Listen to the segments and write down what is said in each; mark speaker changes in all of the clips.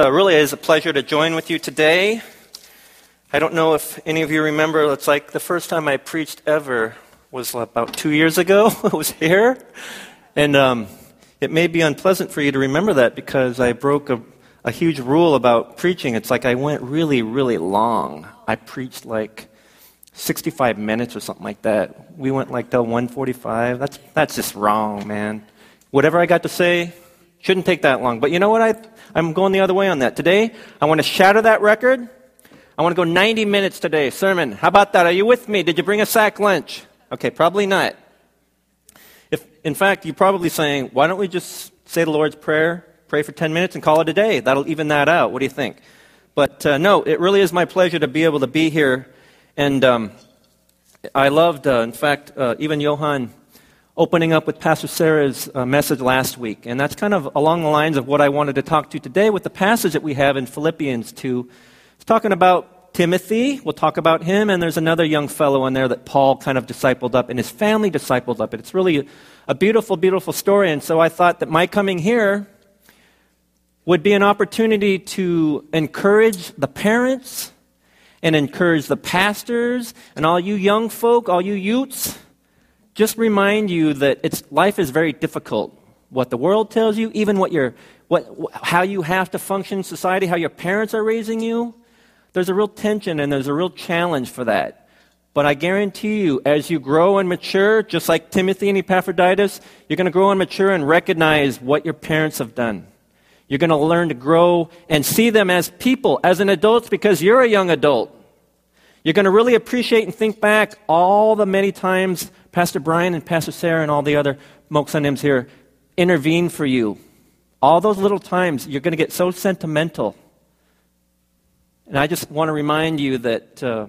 Speaker 1: uh, really is a pleasure to join with you today. I don't know if any of you remember, it's like the first time I preached ever was about two years ago. it was here. And um, it may be unpleasant for you to remember that because I broke a, a huge rule about preaching. It's like I went really, really long. I preached like 65 minutes or something like that. We went like till 145. That's, that's just wrong, man. Whatever I got to say, shouldn't take that long. But you know what? I, I'm going the other way on that. Today, I want to shatter that record. I want to go 90 minutes today. Sermon. How about that? Are you with me? Did you bring a sack lunch? Okay, probably not. If, in fact, you're probably saying, why don't we just say the Lord's Prayer, pray for 10 minutes, and call it a day? That'll even that out. What do you think? But uh, no, it really is my pleasure to be able to be here. And um, I loved, uh, in fact, uh, even Johan opening up with Pastor Sarah's uh, message last week. And that's kind of along the lines of what I wanted to talk to today with the passage that we have in Philippians 2. It's talking about Timothy. We'll talk about him. And there's another young fellow in there that Paul kind of discipled up and his family discipled up. It's really a beautiful, beautiful story. And so I thought that my coming here would be an opportunity to encourage the parents and encourage the pastors and all you young folk, all you youths just remind you that it's, life is very difficult. What the world tells you, even what your, what, how you have to function in society, how your parents are raising you, there's a real tension and there's a real challenge for that. But I guarantee you, as you grow and mature, just like Timothy and Epaphroditus, you're going to grow and mature and recognize what your parents have done. You're going to learn to grow and see them as people, as an adult, because you're a young adult. You're going to really appreciate and think back all the many times Pastor Brian and Pastor Sarah and all the other Moksanims here intervene for you. All those little times, you're going to get so sentimental. And I just want to remind you that uh,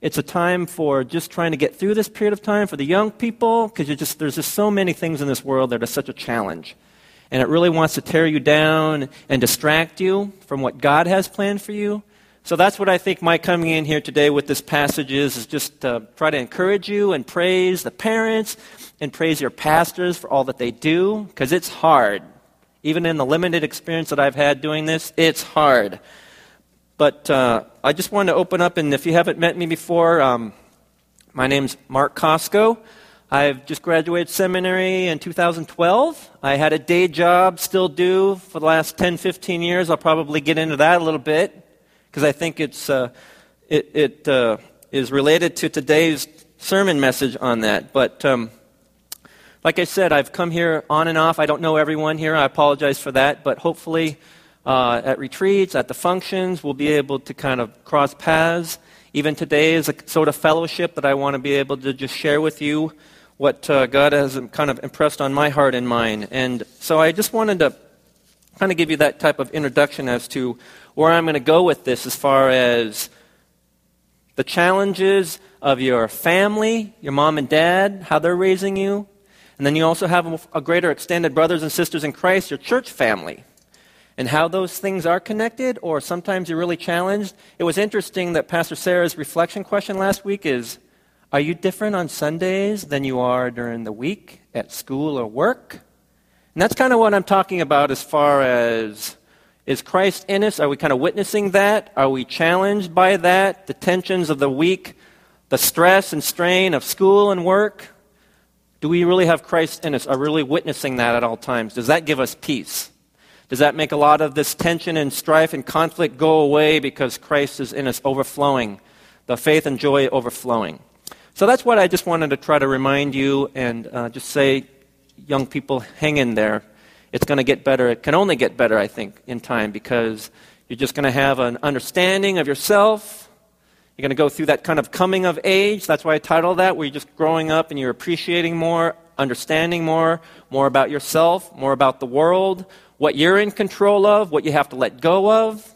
Speaker 1: it's a time for just trying to get through this period of time for the young people, because just, there's just so many things in this world that are such a challenge. And it really wants to tear you down and distract you from what God has planned for you. So that's what I think my coming in here today with this passage is, is just to try to encourage you and praise the parents and praise your pastors for all that they do, because it's hard. Even in the limited experience that I've had doing this, it's hard. But uh, I just wanted to open up, and if you haven't met me before, um, my name's Mark Costco. I've just graduated seminary in 2012. I had a day job, still do, for the last 10, 15 years. I'll probably get into that a little bit because I think it's, uh, it, it uh, is related to today's sermon message on that. But um, like I said, I've come here on and off. I don't know everyone here. I apologize for that. But hopefully, uh, at retreats, at the functions, we'll be able to kind of cross paths. Even today is a sort of fellowship that I want to be able to just share with you what uh, God has kind of impressed on my heart and mind. And so I just wanted to kind of give you that type of introduction as to where I'm going to go with this as far as the challenges of your family, your mom and dad, how they're raising you. And then you also have a greater extended brothers and sisters in Christ, your church family, and how those things are connected, or sometimes you're really challenged. It was interesting that Pastor Sarah's reflection question last week is Are you different on Sundays than you are during the week at school or work? And that's kind of what I'm talking about as far as is Christ in us? Are we kind of witnessing that? Are we challenged by that? The tensions of the week, the stress and strain of school and work? Do we really have Christ in us? Are we really witnessing that at all times? Does that give us peace? Does that make a lot of this tension and strife and conflict go away because Christ is in us overflowing, the faith and joy overflowing? So that's what I just wanted to try to remind you and uh, just say, young people, hang in there it's going to get better. It can only get better, I think, in time because you're just going to have an understanding of yourself. You're going to go through that kind of coming of age. That's why I titled that, where you're just growing up and you're appreciating more, understanding more, more about yourself, more about the world, what you're in control of, what you have to let go of,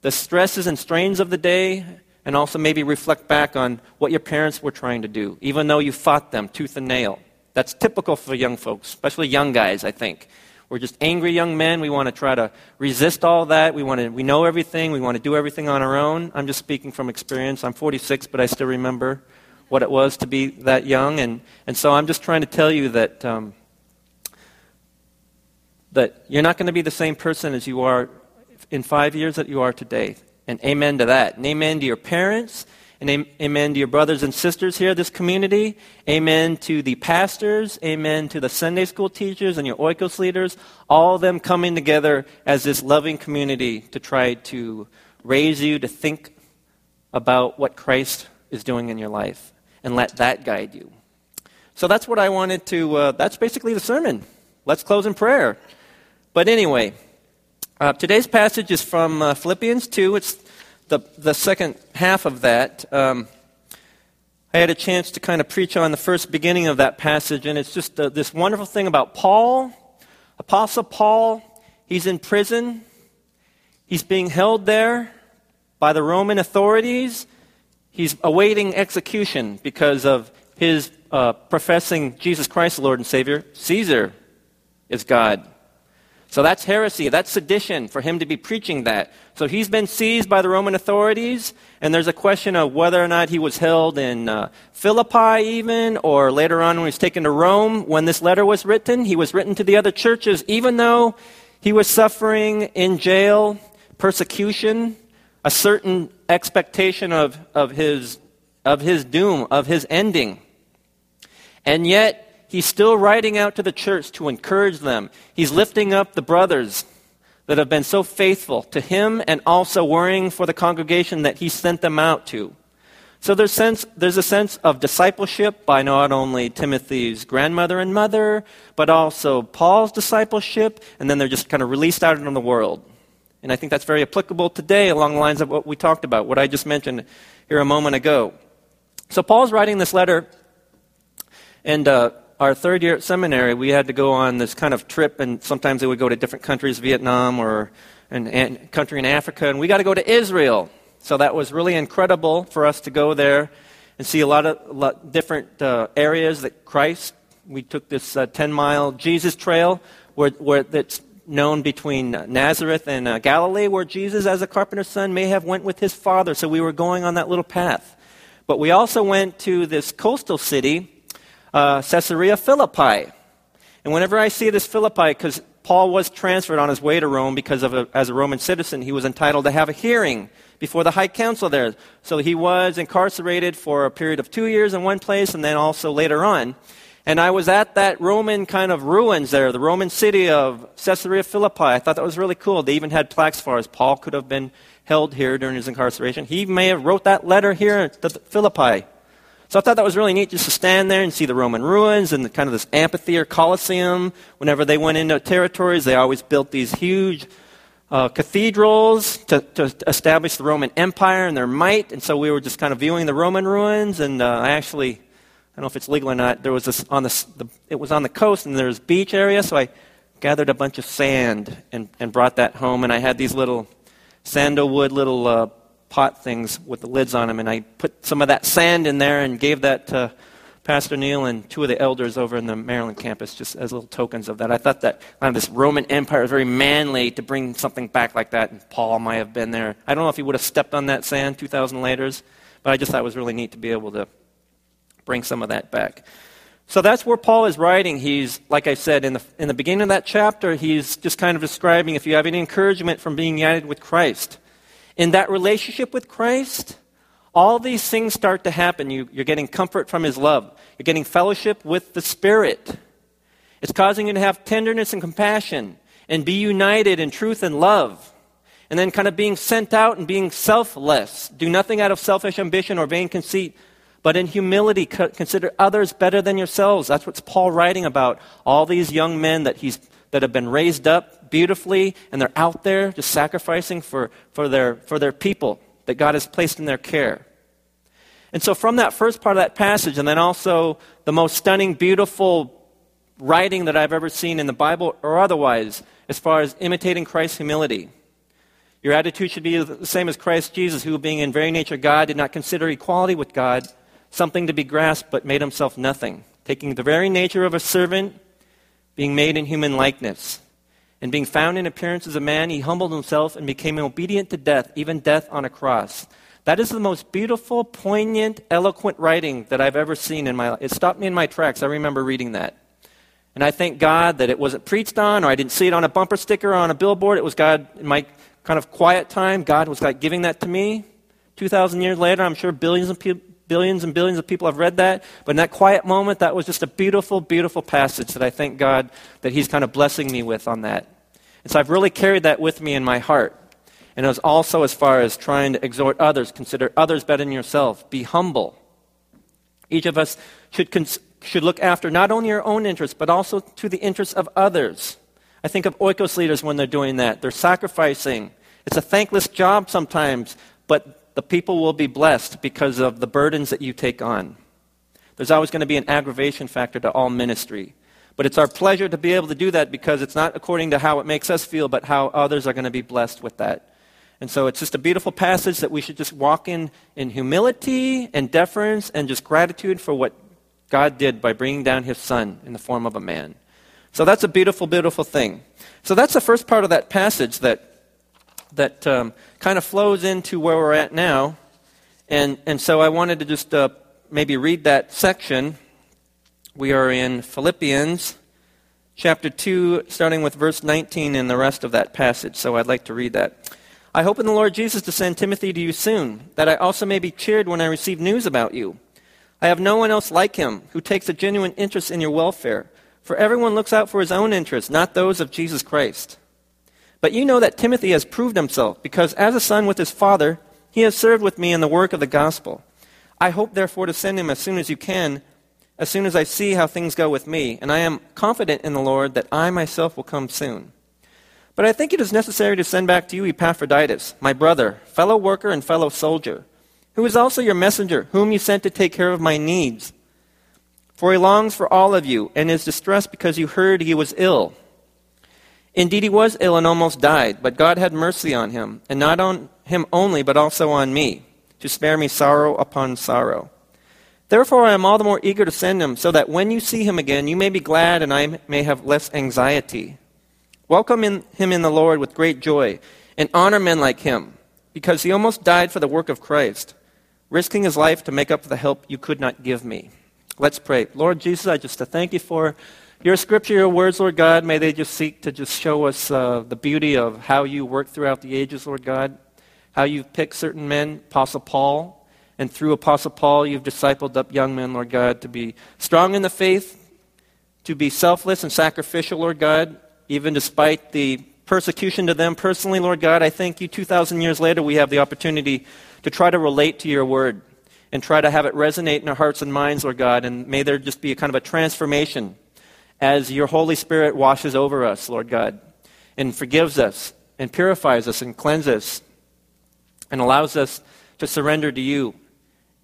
Speaker 1: the stresses and strains of the day, and also maybe reflect back on what your parents were trying to do, even though you fought them tooth and nail. That's typical for young folks, especially young guys, I think. We're just angry young men. We want to try to resist all that. We, want to, we know everything. We want to do everything on our own. I'm just speaking from experience. I'm 46, but I still remember what it was to be that young. And, and so I'm just trying to tell you that, um, that you're not going to be the same person as you are in five years that you are today. And amen to that. And amen to your parents. And amen to your brothers and sisters here, this community. Amen to the pastors. Amen to the Sunday school teachers and your oikos leaders. All of them coming together as this loving community to try to raise you to think about what Christ is doing in your life and let that guide you. So that's what I wanted to, uh, that's basically the sermon. Let's close in prayer. But anyway, uh, today's passage is from uh, Philippians 2. It's the, the second half of that. Um, I had a chance to kind of preach on the first beginning of that passage, and it's just uh, this wonderful thing about Paul, Apostle Paul. He's in prison, he's being held there by the Roman authorities. He's awaiting execution because of his uh, professing Jesus Christ, the Lord and Savior. Caesar is God. So that's heresy. That's sedition for him to be preaching that. So he's been seized by the Roman authorities, and there's a question of whether or not he was held in uh, Philippi, even, or later on when he was taken to Rome. When this letter was written, he was written to the other churches, even though he was suffering in jail, persecution, a certain expectation of, of, his, of his doom, of his ending. And yet, he's still writing out to the church to encourage them. He's lifting up the brothers that have been so faithful to him and also worrying for the congregation that he sent them out to. So there's, sense, there's a sense of discipleship by not only Timothy's grandmother and mother, but also Paul's discipleship, and then they're just kind of released out into the world. And I think that's very applicable today along the lines of what we talked about, what I just mentioned here a moment ago. So Paul's writing this letter, and uh, our third year at seminary, we had to go on this kind of trip, and sometimes they would go to different countries, Vietnam or a country in Africa, and we got to go to Israel. So that was really incredible for us to go there and see a lot of lot different uh, areas that Christ. We took this uh, 10 mile Jesus trail where, where that's known between Nazareth and uh, Galilee, where Jesus, as a carpenter's son, may have went with his father. So we were going on that little path. But we also went to this coastal city uh, Caesarea Philippi. And whenever I see this Philippi, because Paul was transferred on his way to Rome because of a, as a Roman citizen, he was entitled to have a hearing before the high council there. So he was incarcerated for a period of two years in one place and then also later on. And I was at that Roman kind of ruins there, the Roman city of Caesarea Philippi. I thought that was really cool. They even had plaques for us. Paul could have been held here during his incarceration. He may have wrote that letter here to Philippi. So I thought that was really neat just to stand there and see the Roman ruins and the, kind of this amphitheater Colosseum. Whenever they went into territories, they always built these huge uh, cathedrals to, to, establish the Roman Empire and their might. And so we were just kind of viewing the Roman ruins. And uh, I actually, I don't know if it's legal or not, there was this on the, the it was on the coast and there's beach area. So I gathered a bunch of sand and, and brought that home. And I had these little sandalwood little uh, pot things with the lids on them, and I put some of that sand in there and gave that to Pastor Neil and two of the elders over in the Maryland campus just as little tokens of that. I thought that kind of this Roman Empire was very manly to bring something back like that, and Paul might have been there. I don't know if he would have stepped on that sand 2,000 later, but I just thought it was really neat to be able to bring some of that back. So that's where Paul is writing. He's, like I said, in the, in the beginning of that chapter, he's just kind of describing if you have any encouragement from being united with Christ in that relationship with Christ, all these things start to happen. You, are getting comfort from His love, you're getting fellowship with the Spirit. It's causing you to have tenderness and compassion and be united in truth and love. And then kind of being sent out and being selfless. Do nothing out of selfish ambition or vain conceit, but in humility consider others better than yourselves. That's what Paul writing about. All these young men that he's that have been raised up beautifully and they're out there just sacrificing for, for, their, for their people that God has placed in their care. And so, from that first part of that passage, and then also the most stunning, beautiful writing that I've ever seen in the Bible or otherwise, as far as imitating Christ's humility. Your attitude should be the same as Christ Jesus, who, being in very nature God, did not consider equality with God something to be grasped, but made himself nothing, taking the very nature of a servant being made in human likeness. And being found in appearance as a man, he humbled himself and became obedient to death, even death on a cross. That is the most beautiful, poignant, eloquent writing that I've ever seen in my life. It stopped me in my tracks. I remember reading that. And I thank God that it wasn't preached on or I didn't see it on a bumper sticker or on a billboard. It was God in my kind of quiet time. God was like giving that to me. 2,000 years later, I'm sure billions of pe- billions and billions of people have read that. But in that quiet moment, that was just a beautiful, beautiful passage that I thank God that He's kind of blessing me with on that. And so I've really carried that with me in my heart. And it was also as far as trying to exhort others, consider others better than yourself, be humble. Each of us should, cons- should look after not only your own interests, but also to the interests of others. I think of oikos leaders when they're doing that. They're sacrificing. It's a thankless job sometimes, but the people will be blessed because of the burdens that you take on. There's always going to be an aggravation factor to all ministry. But it's our pleasure to be able to do that because it's not according to how it makes us feel, but how others are going to be blessed with that. And so it's just a beautiful passage that we should just walk in in humility and deference and just gratitude for what God did by bringing down his son in the form of a man. So that's a beautiful, beautiful thing. So that's the first part of that passage that, that um, kind of flows into where we're at now. And, and so I wanted to just uh, maybe read that section. We are in Philippians chapter 2, starting with verse 19 and the rest of that passage. So I'd like to read that. I hope in the Lord Jesus to send Timothy to you soon, that I also may be cheered when I receive news about you. I have no one else like him who takes a genuine interest in your welfare, for everyone looks out for his own interests, not those of Jesus Christ. But you know that Timothy has proved himself, because as a son with his father, he has served with me in the work of the gospel. I hope, therefore, to send him as soon as you can, as soon as I see how things go with me, and I am confident in the Lord that I myself will come soon. But I think it is necessary to send back to you Epaphroditus, my brother, fellow worker, and fellow soldier, who is also your messenger, whom you sent to take care of my needs. For he longs for all of you, and is distressed because you heard he was ill. Indeed, he was ill and almost died, but God had mercy on him, and not on him only, but also on me, to spare me sorrow upon sorrow. Therefore, I am all the more eager to send him, so that when you see him again, you may be glad, and I may have less anxiety. Welcome in, him in the Lord with great joy, and honor men like him, because he almost died for the work of Christ, risking his life to make up for the help you could not give me. Let's pray. Lord Jesus, I just thank you for your scripture, your words, Lord God. May they just seek to just show us uh, the beauty of how you work throughout the ages, Lord God, how you've picked certain men, Apostle Paul, and through Apostle Paul, you've discipled up young men, Lord God, to be strong in the faith, to be selfless and sacrificial, Lord God, even despite the persecution to them personally, Lord God, I thank you 2,000 years later we have the opportunity to try to relate to your word and try to have it resonate in our hearts and minds, Lord God. And may there just be a kind of a transformation as your Holy Spirit washes over us, Lord God, and forgives us and purifies us and cleanses and allows us to surrender to you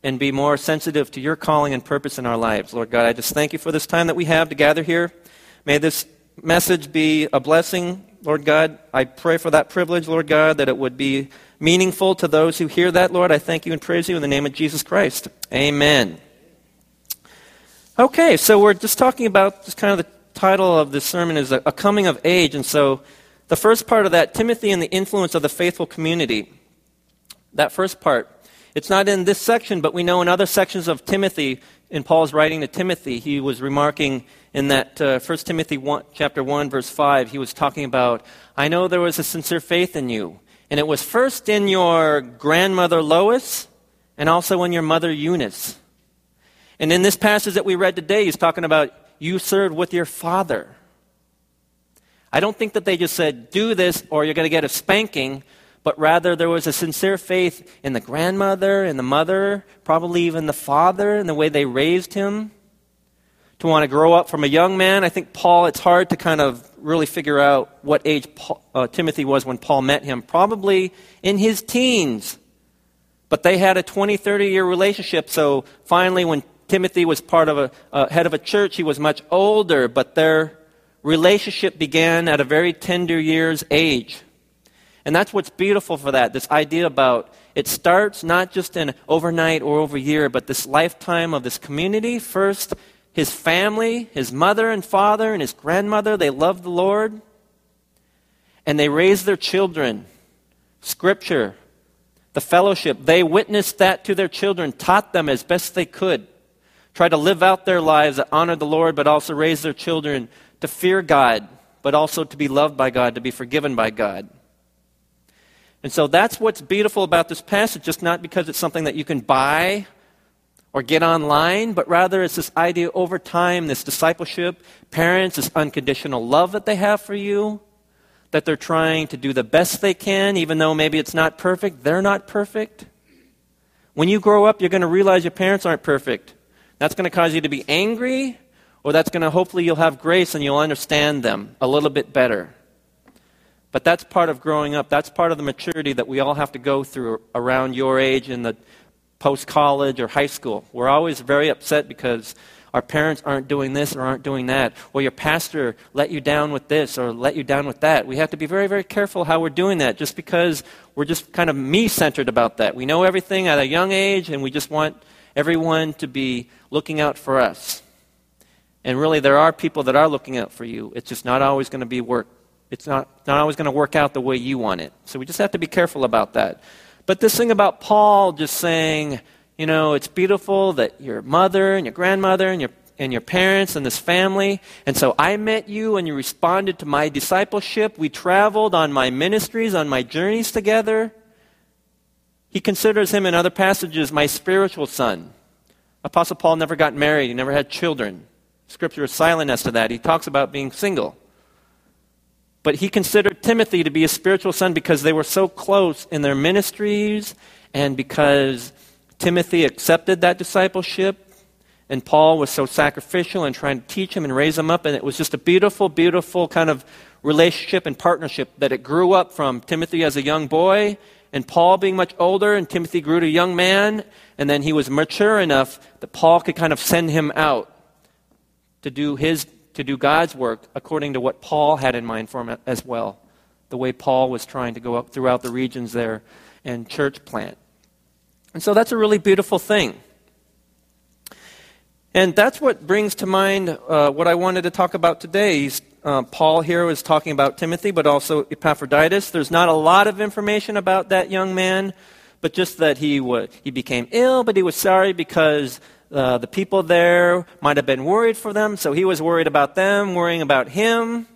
Speaker 1: and be more sensitive to your calling and purpose in our lives. Lord God, I just thank you for this time that we have to gather here. May this message be a blessing, Lord God. I pray for that privilege, Lord God, that it would be meaningful to those who hear that, Lord. I thank you and praise you in the name of Jesus Christ. Amen. Okay, so we're just talking about just kind of the title of this sermon is a, a coming of age. And so the first part of that, Timothy and the influence of the faithful community. That first part. It's not in this section, but we know in other sections of Timothy, in Paul's writing to Timothy, he was remarking in that uh, 1 Timothy 1, chapter 1, verse 5, he was talking about, I know there was a sincere faith in you. And it was first in your grandmother Lois and also in your mother Eunice. And in this passage that we read today, he's talking about you served with your father. I don't think that they just said, do this or you're going to get a spanking, but rather there was a sincere faith in the grandmother and the mother, probably even the father, and the way they raised him to want to grow up from a young man. I think Paul, it's hard to kind of really figure out what age Paul, uh, Timothy was when Paul met him. Probably in his teens. But they had a 20, 30 year relationship. So finally, when Timothy was part of a head of a church, he was much older, but their relationship began at a very tender year's age. And that's what's beautiful for that this idea about it starts not just in overnight or over year, but this lifetime of this community. First, his family, his mother and father, and his grandmother, they loved the Lord. And they raised their children. Scripture, the fellowship, they witnessed that to their children, taught them as best they could. Tried to live out their lives that honored the Lord, but also raise their children to fear God, but also to be loved by God, to be forgiven by God. And so that's what's beautiful about this passage, just not because it's something that you can buy or get online, but rather it's this idea over time, this discipleship, parents, this unconditional love that they have for you, that they're trying to do the best they can, even though maybe it's not perfect. They're not perfect. When you grow up, you're going to realize your parents aren't perfect. That's going to cause you to be angry, or that's going to hopefully you'll have grace and you'll understand them a little bit better. But that's part of growing up. That's part of the maturity that we all have to go through around your age in the post college or high school. We're always very upset because our parents aren't doing this or aren't doing that, or your pastor let you down with this or let you down with that. We have to be very, very careful how we're doing that just because we're just kind of me centered about that. We know everything at a young age and we just want everyone to be looking out for us. And really, there are people that are looking out for you. It's just not always going to be work. It's not, not always going to work out the way you want it. So we just have to be careful about that. But this thing about Paul just saying, you know, it's beautiful that your mother and your grandmother and your and your parents and this family. And so I met you and you responded to my discipleship. We traveled on my ministries, on my journeys together. He considers him in other passages my spiritual son. Apostle Paul never got married, he never had children. Scripture is silent as to that. He talks about being single. But he considered Timothy to be a spiritual son because they were so close in their ministries and because Timothy accepted that discipleship. And Paul was so sacrificial and trying to teach him and raise him up. And it was just a beautiful, beautiful kind of relationship and partnership that it grew up from Timothy as a young boy and Paul being much older, and Timothy grew to a young man, and then he was mature enough that Paul could kind of send him out to do his to do God's work according to what Paul had in mind for him as well. The way Paul was trying to go up throughout the regions there and church plant. And so that's a really beautiful thing. And that's what brings to mind uh, what I wanted to talk about today. Uh, Paul here was talking about Timothy, but also Epaphroditus. There's not a lot of information about that young man, but just that he, w- he became ill, but he was sorry because uh, the people there might have been worried for them, so he was worried about them, worrying about him.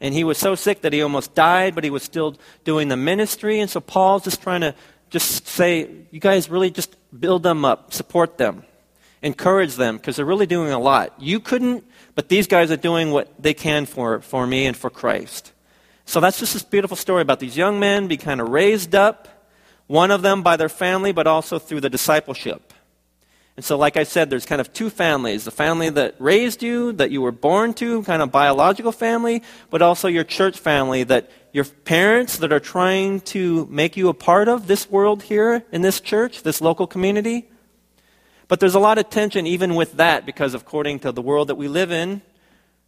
Speaker 1: And he was so sick that he almost died, but he was still doing the ministry. And so Paul's just trying to just say, you guys really just build them up, support them, encourage them, because they're really doing a lot. You couldn't, but these guys are doing what they can for, for me and for Christ. So that's just this beautiful story about these young men being kind of raised up, one of them by their family, but also through the discipleship. And so, like I said, there's kind of two families the family that raised you, that you were born to, kind of biological family, but also your church family that your parents that are trying to make you a part of this world here in this church, this local community. But there's a lot of tension even with that because, according to the world that we live in,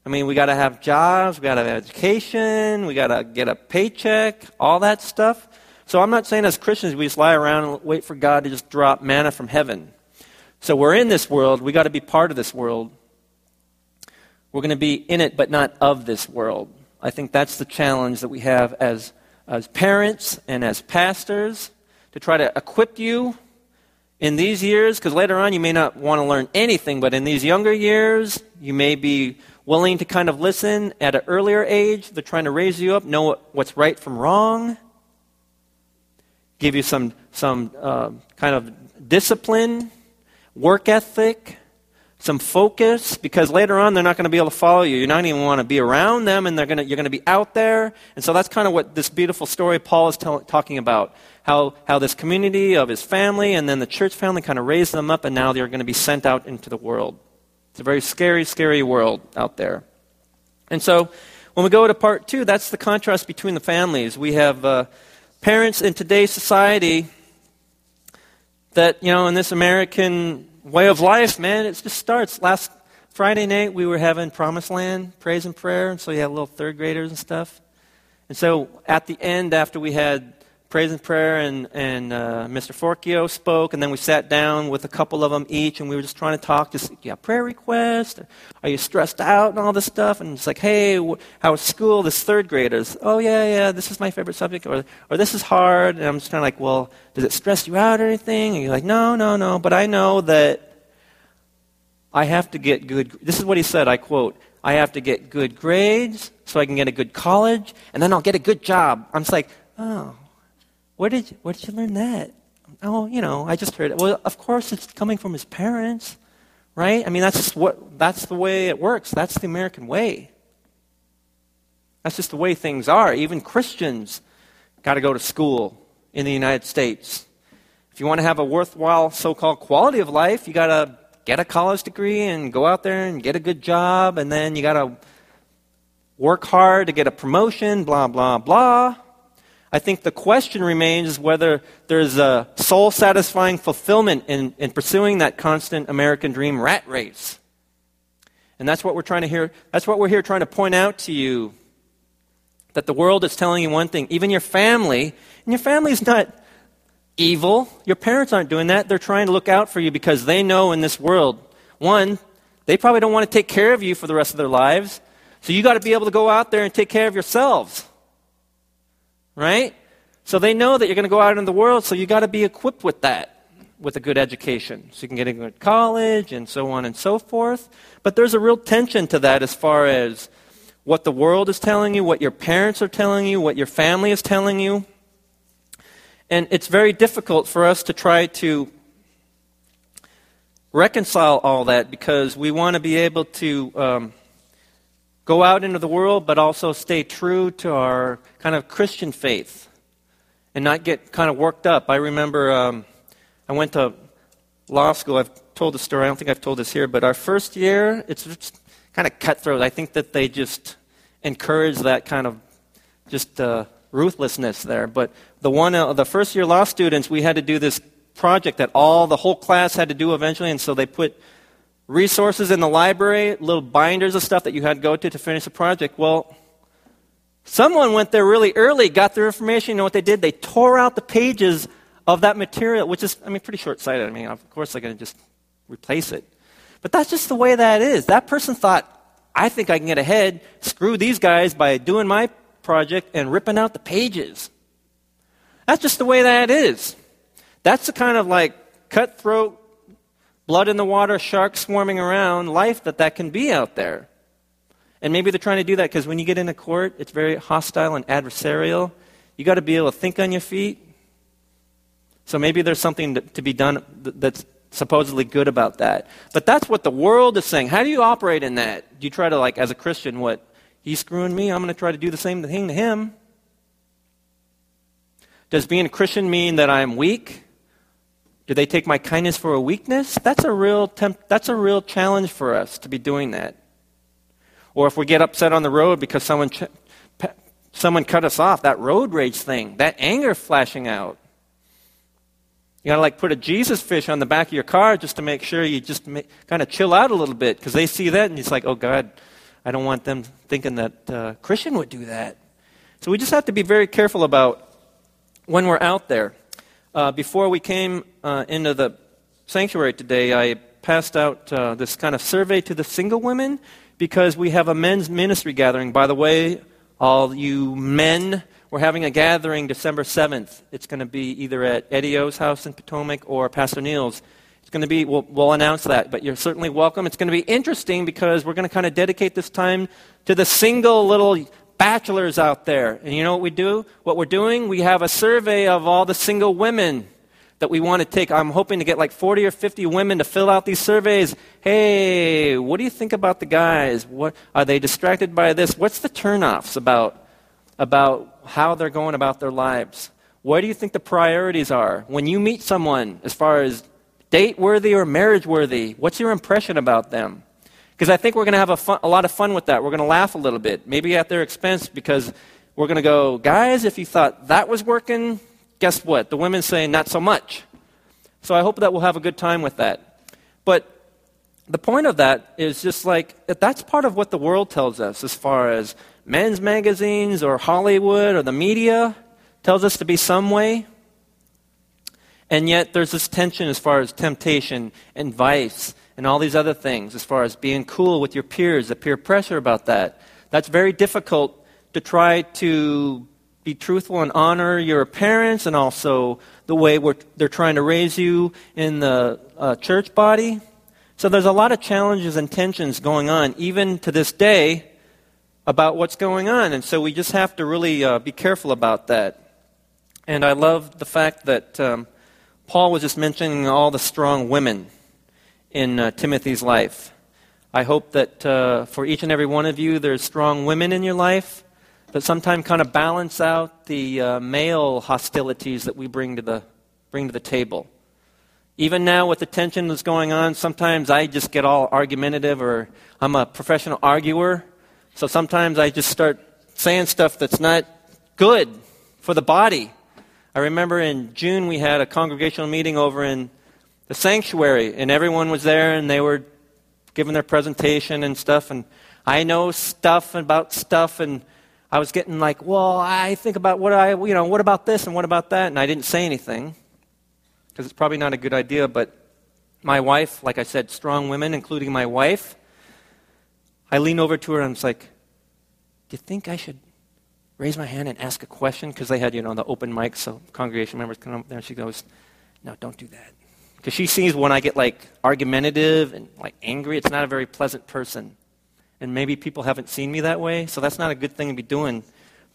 Speaker 1: I mean, we got to have jobs, we got to have education, we got to get a paycheck, all that stuff. So I'm not saying as Christians we just lie around and wait for God to just drop manna from heaven. So we're in this world. We got to be part of this world. We're going to be in it, but not of this world. I think that's the challenge that we have as, as parents and as pastors to try to equip you in these years, because later on you may not want to learn anything, but in these younger years, you may be willing to kind of listen at an earlier age. They're trying to raise you up, know what's right from wrong, give you some, some uh, kind of discipline work ethic, some focus, because later on they're not going to be able to follow you. You're not even want to be around them, and they're to, you're going to be out there. And so that's kind of what this beautiful story Paul is tell, talking about. How, how this community of his family and then the church family kind of raised them up, and now they're going to be sent out into the world. It's a very scary, scary world out there. And so when we go to part two, that's the contrast between the families. We have uh, parents in today's society that, you know, in this American way of life, man, it just starts. Last Friday night, we were having Promised Land praise and prayer, and so you had little third graders and stuff. And so at the end, after we had praise and prayer, and, and uh, Mr. Forkio spoke, and then we sat down with a couple of them each, and we were just trying to talk. Just, yeah, prayer request? Are you stressed out and all this stuff? And it's like, hey, was school? This third graders. Oh, yeah, yeah, this is my favorite subject, or, or this is hard. And I'm just kind of like, well, does it stress you out or anything? And you're like, no, no, no, but I know that I have to get good. This is what he said, I quote, I have to get good grades so I can get a good college, and then I'll get a good job. I'm just like, oh, where did you, where did you learn that? Oh, you know, I just heard it. Well, of course, it's coming from his parents, right? I mean, that's just what that's the way it works. That's the American way. That's just the way things are. Even Christians got to go to school in the United States. If you want to have a worthwhile so-called quality of life, you got to get a college degree and go out there and get a good job, and then you got to work hard to get a promotion, blah, blah, blah. I think the question remains whether there's a soul satisfying fulfillment in, in pursuing that constant American dream rat race. And that's what we're trying to hear. That's what we're here trying to point out to you. That the world is telling you one thing, even your family, and your family's not evil. Your parents aren't doing that. They're trying to look out for you because they know in this world, one, they probably don't want to take care of you for the rest of their lives. So you got to be able to go out there and take care of yourselves. Right? So they know that you're going to go out in the world, so you got to be equipped with that, with a good education. So you can get into college and so on and so forth. But there's a real tension to that as far as what the world is telling you, what your parents are telling you, what your family is telling you. And it's very difficult for us to try to reconcile all that because we want to be able to um, go out into the world, but also stay true to our kind of Christian faith and not get kind of worked up. I remember um, I went to law school. I've told the story. I don't think I've told this here, but our first year, it's kind of cutthroat. I think that they just encourage that kind of just uh, ruthlessness there. But the one, uh, the first year law students, we had to do this project that all the whole class had to do eventually, and so they put resources in the library, little binders of stuff that you had to go to to finish the project. Well, someone went there really early, got their information. You know what they did? They tore out the pages of that material, which is, I mean, pretty short sighted. I mean, of course, they're going to just replace it. But that's just the way that is. That person thought, I think I can get ahead, screw these guys by doing my project and ripping out the pages. That's just the way that is. That's the kind of like cutthroat, blood in the water, sharks swarming around life that that can be out there. And maybe they're trying to do that because when you get into court, it's very hostile and adversarial. You got to be able to think on your feet. So maybe there's something to be done that's supposedly good about that. But that's what the world is saying. How do you operate in that? Do you try to, like, as a Christian, what? He's screwing me. I'm going to try to do the same thing to him. Does being a Christian mean that I'm weak? Do they take my kindness for a weakness? That's a real temp- that's a real challenge for us to be doing that. Or if we get upset on the road because someone ch- pe- someone cut us off, that road rage thing, that anger flashing out. You gotta like put a Jesus fish on the back of your car just to make sure you just kind of chill out a little bit because they see that and it's like, oh God, I don't want them thinking that uh, Christian would do that. So we just have to be very careful about when we're out there. Uh, before we came uh, into the sanctuary today, I passed out uh, this kind of survey to the single women because we have a men's ministry gathering. By the way, all you men, we're having a gathering December 7th. It's going to be either at Eddie O's house in Potomac or Pastor Neil's it's going to be, we'll, we'll announce that, but you're certainly welcome. It's going to be interesting because we're going to kind of dedicate this time to the single little bachelors out there. And you know what we do? What we're doing? We have a survey of all the single women that we want to take. I'm hoping to get like 40 or 50 women to fill out these surveys. Hey, what do you think about the guys? What, are they distracted by this? What's the turnoffs about, about how they're going about their lives? What do you think the priorities are? When you meet someone, as far as date worthy or marriage worthy? What's your impression about them? Because I think we're going to have a, fun, a lot of fun with that. We're going to laugh a little bit, maybe at their expense, because we're going to go, guys, if you thought that was working, guess what? The women saying not so much. So I hope that we'll have a good time with that. But the point of that is just like, that's part of what the world tells us as far as men's magazines or Hollywood or the media tells us to be some way. And yet there's this tension as far as temptation and vice and all these other things, as far as being cool with your peers, the peer pressure about that. That's very difficult to try to be truthful and honor your parents and also the way they're trying to raise you in the uh, church body. So there's a lot of challenges and tensions going on, even to this day, about what's going on. And so we just have to really uh, be careful about that. And I love the fact that um, Paul was just mentioning all the strong women in uh, Timothy's life. I hope that uh, for each and every one of you, there's strong women in your life that sometimes kind of balance out the uh, male hostilities that we bring to the, bring to the table. Even now, with the tension that's going on, sometimes I just get all argumentative, or I'm a professional arguer. So sometimes I just start saying stuff that's not good for the body. I remember in June we had a congregational meeting over in the sanctuary, and everyone was there, and they were giving their presentation and stuff. And I know stuff about stuff, and I was getting like, well, I think about what I, you know, what about this and what about that, and I didn't say anything because it's probably not a good idea. But my wife, like I said, strong women, including my wife, I lean over to her and I was like, Do you think I should raise my hand and ask a question? Because they had, you know, the open mic, so congregation members come up there. And she goes, No, don't do that. Because she sees when I get like argumentative and like angry, it's not a very pleasant person. And maybe people haven't seen me that way, so that's not a good thing to be doing,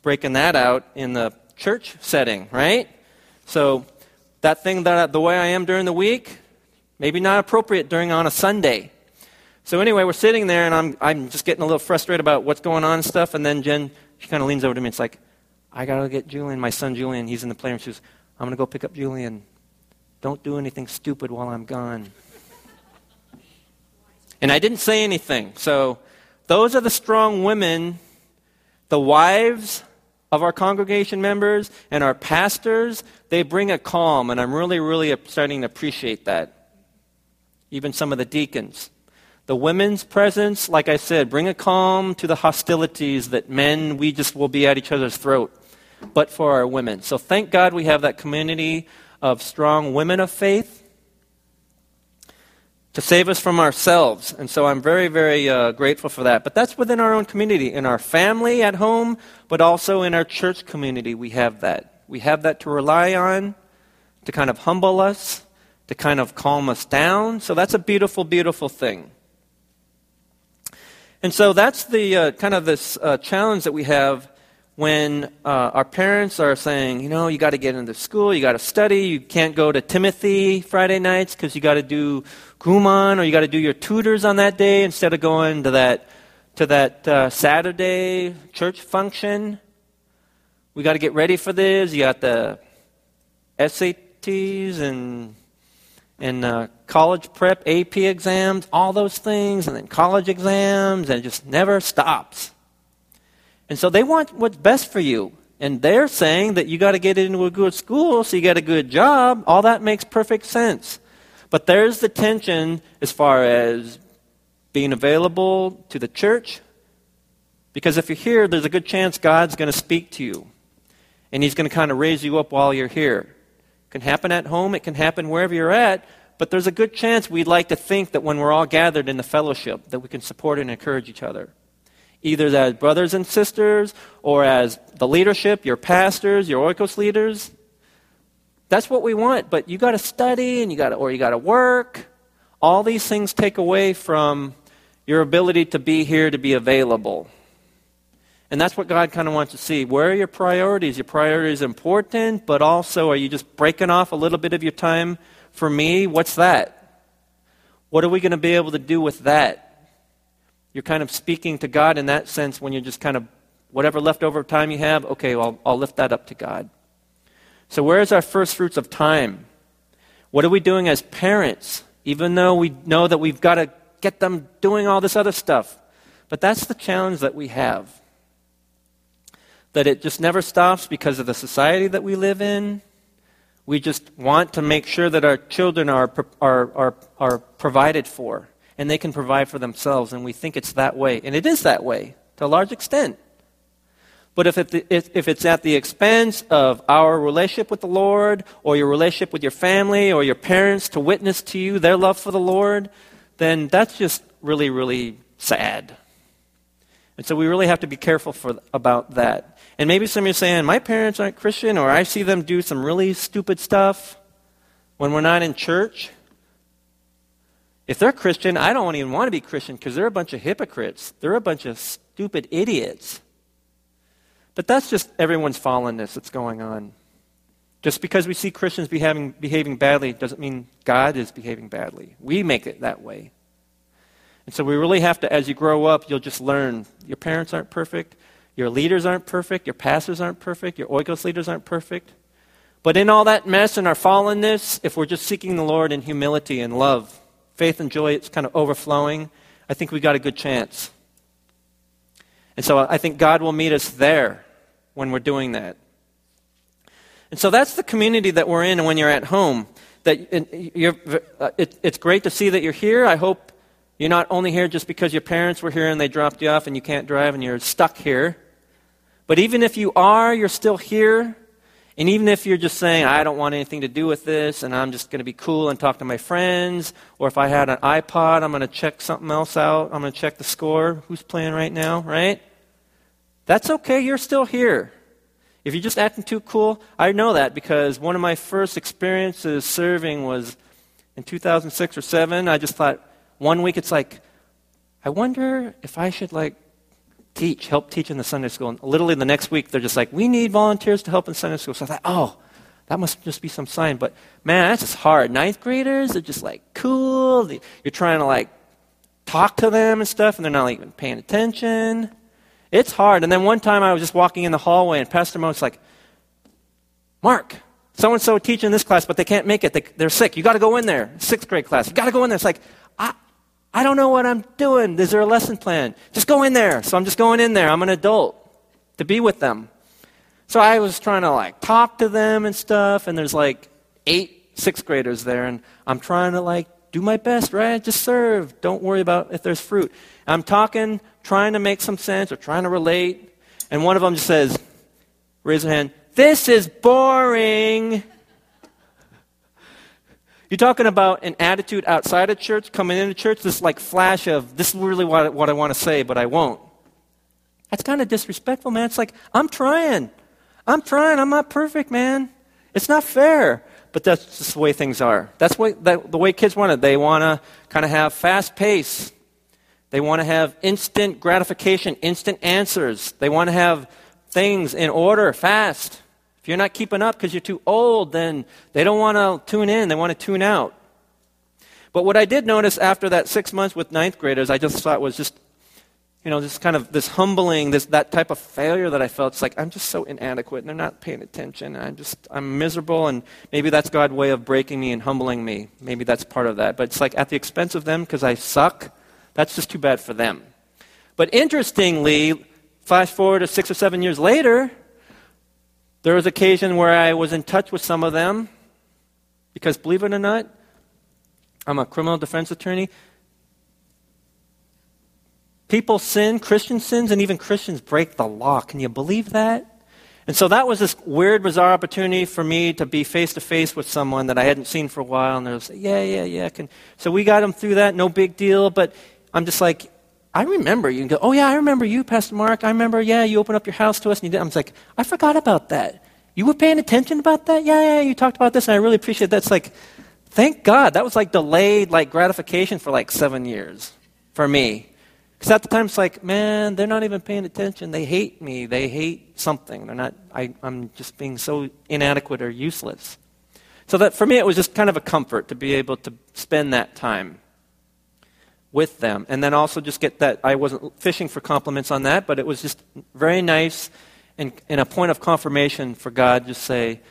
Speaker 1: breaking that out in the church setting, right? So that thing that the way I am during the week, maybe not appropriate during on a Sunday. So anyway, we're sitting there, and I'm, I'm just getting a little frustrated about what's going on and stuff. And then Jen, she kind of leans over to me. It's like, I got to get Julian, my son Julian. He's in the playroom. She goes, I'm to go pick up Julian. Don't do anything stupid while I'm gone. And I didn't say anything. So those are the strong women, the wives of our congregation members and our pastors. They bring a calm, and I'm really, really starting to appreciate that. Even some of the deacons. The women's presence, like I said, bring a calm to the hostilities that men, we just will be at each other's throat, but for our women. So thank God we have that community of strong women of faith to save us from ourselves. And so I'm very, very uh, grateful for that. But that's within our own community, in our family at home, but also in our church community. We have that. We have that to rely on, to kind of humble us, to kind of calm us down. So that's a beautiful, beautiful thing. And so that's the uh, kind of this uh, challenge that we have when uh, our parents are saying, you know, you got to get into school, you got to study, you can't go to Timothy Friday nights because you got to do Kumon or you got to do your tutors on that day instead of going to that to that uh, Saturday church function. We got to get ready for this. You got the SATs and and uh, college prep, AP exams, all those things, and then college exams, and it just never stops. And so they want what's best for you. And they're saying that you got to get into a good school so you get a good job. All that makes perfect sense. But there's the tension as far as being available to the church. Because if you're here, there's a good chance God's going to speak to you. And He's going to kind of raise you up while you're here. It can happen at home, it can happen wherever you're at. But there's a good chance we'd like to think that when we're all gathered in the fellowship, that we can support and encourage each other either as brothers and sisters or as the leadership, your pastors, your oikos leaders. That's what we want, but you got to study and you got to or you got to work. All these things take away from your ability to be here to be available. And that's what God kind of wants to see. Where are your priorities? Your priorities important, but also are you just breaking off a little bit of your time for me? What's that? What are we going to be able to do with that? You're kind of speaking to God in that sense when you're just kind of, whatever leftover time you have, okay, well, I'll lift that up to God. So, where is our first fruits of time? What are we doing as parents, even though we know that we've got to get them doing all this other stuff? But that's the challenge that we have. That it just never stops because of the society that we live in. We just want to make sure that our children are, are, are, are provided for and they can provide for themselves. And we think it's that way. And it is that way to a large extent. But if, it, if it's at the expense of our relationship with the Lord, or your relationship with your family, or your parents to witness to you their love for the Lord, then that's just really, really sad. And so we really have to be careful for, about that. And maybe some of you are saying, my parents aren't Christian, or I see them do some really stupid stuff when we're not in church. If they're Christian, I don't even want to be Christian because they're a bunch of hypocrites. They're a bunch of stupid idiots. But that's just everyone's fallenness that's going on. Just because we see Christians behaving, behaving badly doesn't mean God is behaving badly. We make it that way. And so we really have to, as you grow up, you'll just learn your parents aren't perfect, your leaders aren't perfect, your pastors aren't perfect, your oikos leaders aren't perfect. But in all that mess and our fallenness, if we're just seeking the Lord in humility and love, faith and joy, it's kind of overflowing, I think we got a good chance. And so I think God will meet us there when we're doing that. And so that's the community that we're in when you're at home. That it, it's great to see that you're here. I hope you're not only here just because your parents were here and they dropped you off and you can't drive and you're stuck here. But even if you are, you're still here. And even if you're just saying, I don't want anything to do with this and I'm just going to be cool and talk to my friends, or if I had an iPod, I'm going to check something else out, I'm going to check the score, who's playing right now, right? That's okay, you're still here. If you're just acting too cool, I know that because one of my first experiences serving was in 2006 or 7. I just thought one week it's like, I wonder if I should like teach, help teach in the Sunday school. And literally the next week they're just like, we need volunteers to help in Sunday school. So I thought, oh, that must just be some sign. But man, that's just hard. Ninth graders are just like cool. You're trying to like talk to them and stuff, and they're not even paying attention. It's hard. And then one time I was just walking in the hallway, and Pastor Mo's like, Mark, so and so teaching this class, but they can't make it. They, are sick. You got to go in there. Sixth grade class. You got to go in there. It's like, I, don't know what I'm doing. Is there a lesson plan? Just go in there. So I'm just going in there. I'm an adult to be with them. So I was trying to like talk to them and stuff, and there's like eight sixth graders there, and I'm trying to like do my best, right? Just serve. Don't worry about if there's fruit. I'm talking, trying to make some sense or trying to relate, and one of them just says, raise their hand, this is boring. You're talking about an attitude outside of church, coming into church, this like flash of, this is really what, what I want to say, but I won't. That's kind of disrespectful, man. It's like, I'm trying. I'm trying. I'm not perfect, man. It's not fair. But that's just the way things are. That's what, that, the way kids want it. They want to kind of have fast pace. They want to have instant gratification, instant answers. They want to have things in order, fast. If you're not keeping up because you're too old, then they don't want to tune in, they want to tune out. But what I did notice after that six months with ninth graders, I just thought was just, you know, this kind of this humbling, this that type of failure that I felt. It's like I'm just so inadequate, and they're not paying attention. I'm just I'm miserable, and maybe that's God's way of breaking me and humbling me. Maybe that's part of that. But it's like at the expense of them because I suck. That's just too bad for them. But interestingly, flash forward to six or seven years later, there was occasion where I was in touch with some of them because, believe it or not, I'm a criminal defense attorney. People sin, Christian sins, and even Christians break the law. Can you believe that? And so that was this weird, bizarre opportunity for me to be face to face with someone that I hadn't seen for a while. And they was, yeah, yeah, yeah. Can. So we got them through that, no big deal. But I'm just like, I remember you. And go, oh, yeah, I remember you, Pastor Mark. I remember, yeah, you opened up your house to us and you did. I'm like, I forgot about that. You were paying attention about that? Yeah, yeah, you talked about this and I really appreciate that. It's like, thank God. That was like delayed like gratification for like seven years for me. Because at the time it's like, man, they're not even paying attention. They hate me. They hate something. They're not, I, I'm just being so inadequate or useless. So that for me it was just kind of a comfort to be able to spend that time with them. And then also just get that, I wasn't fishing for compliments on that, but it was just very nice and, and a point of confirmation for God. Just say,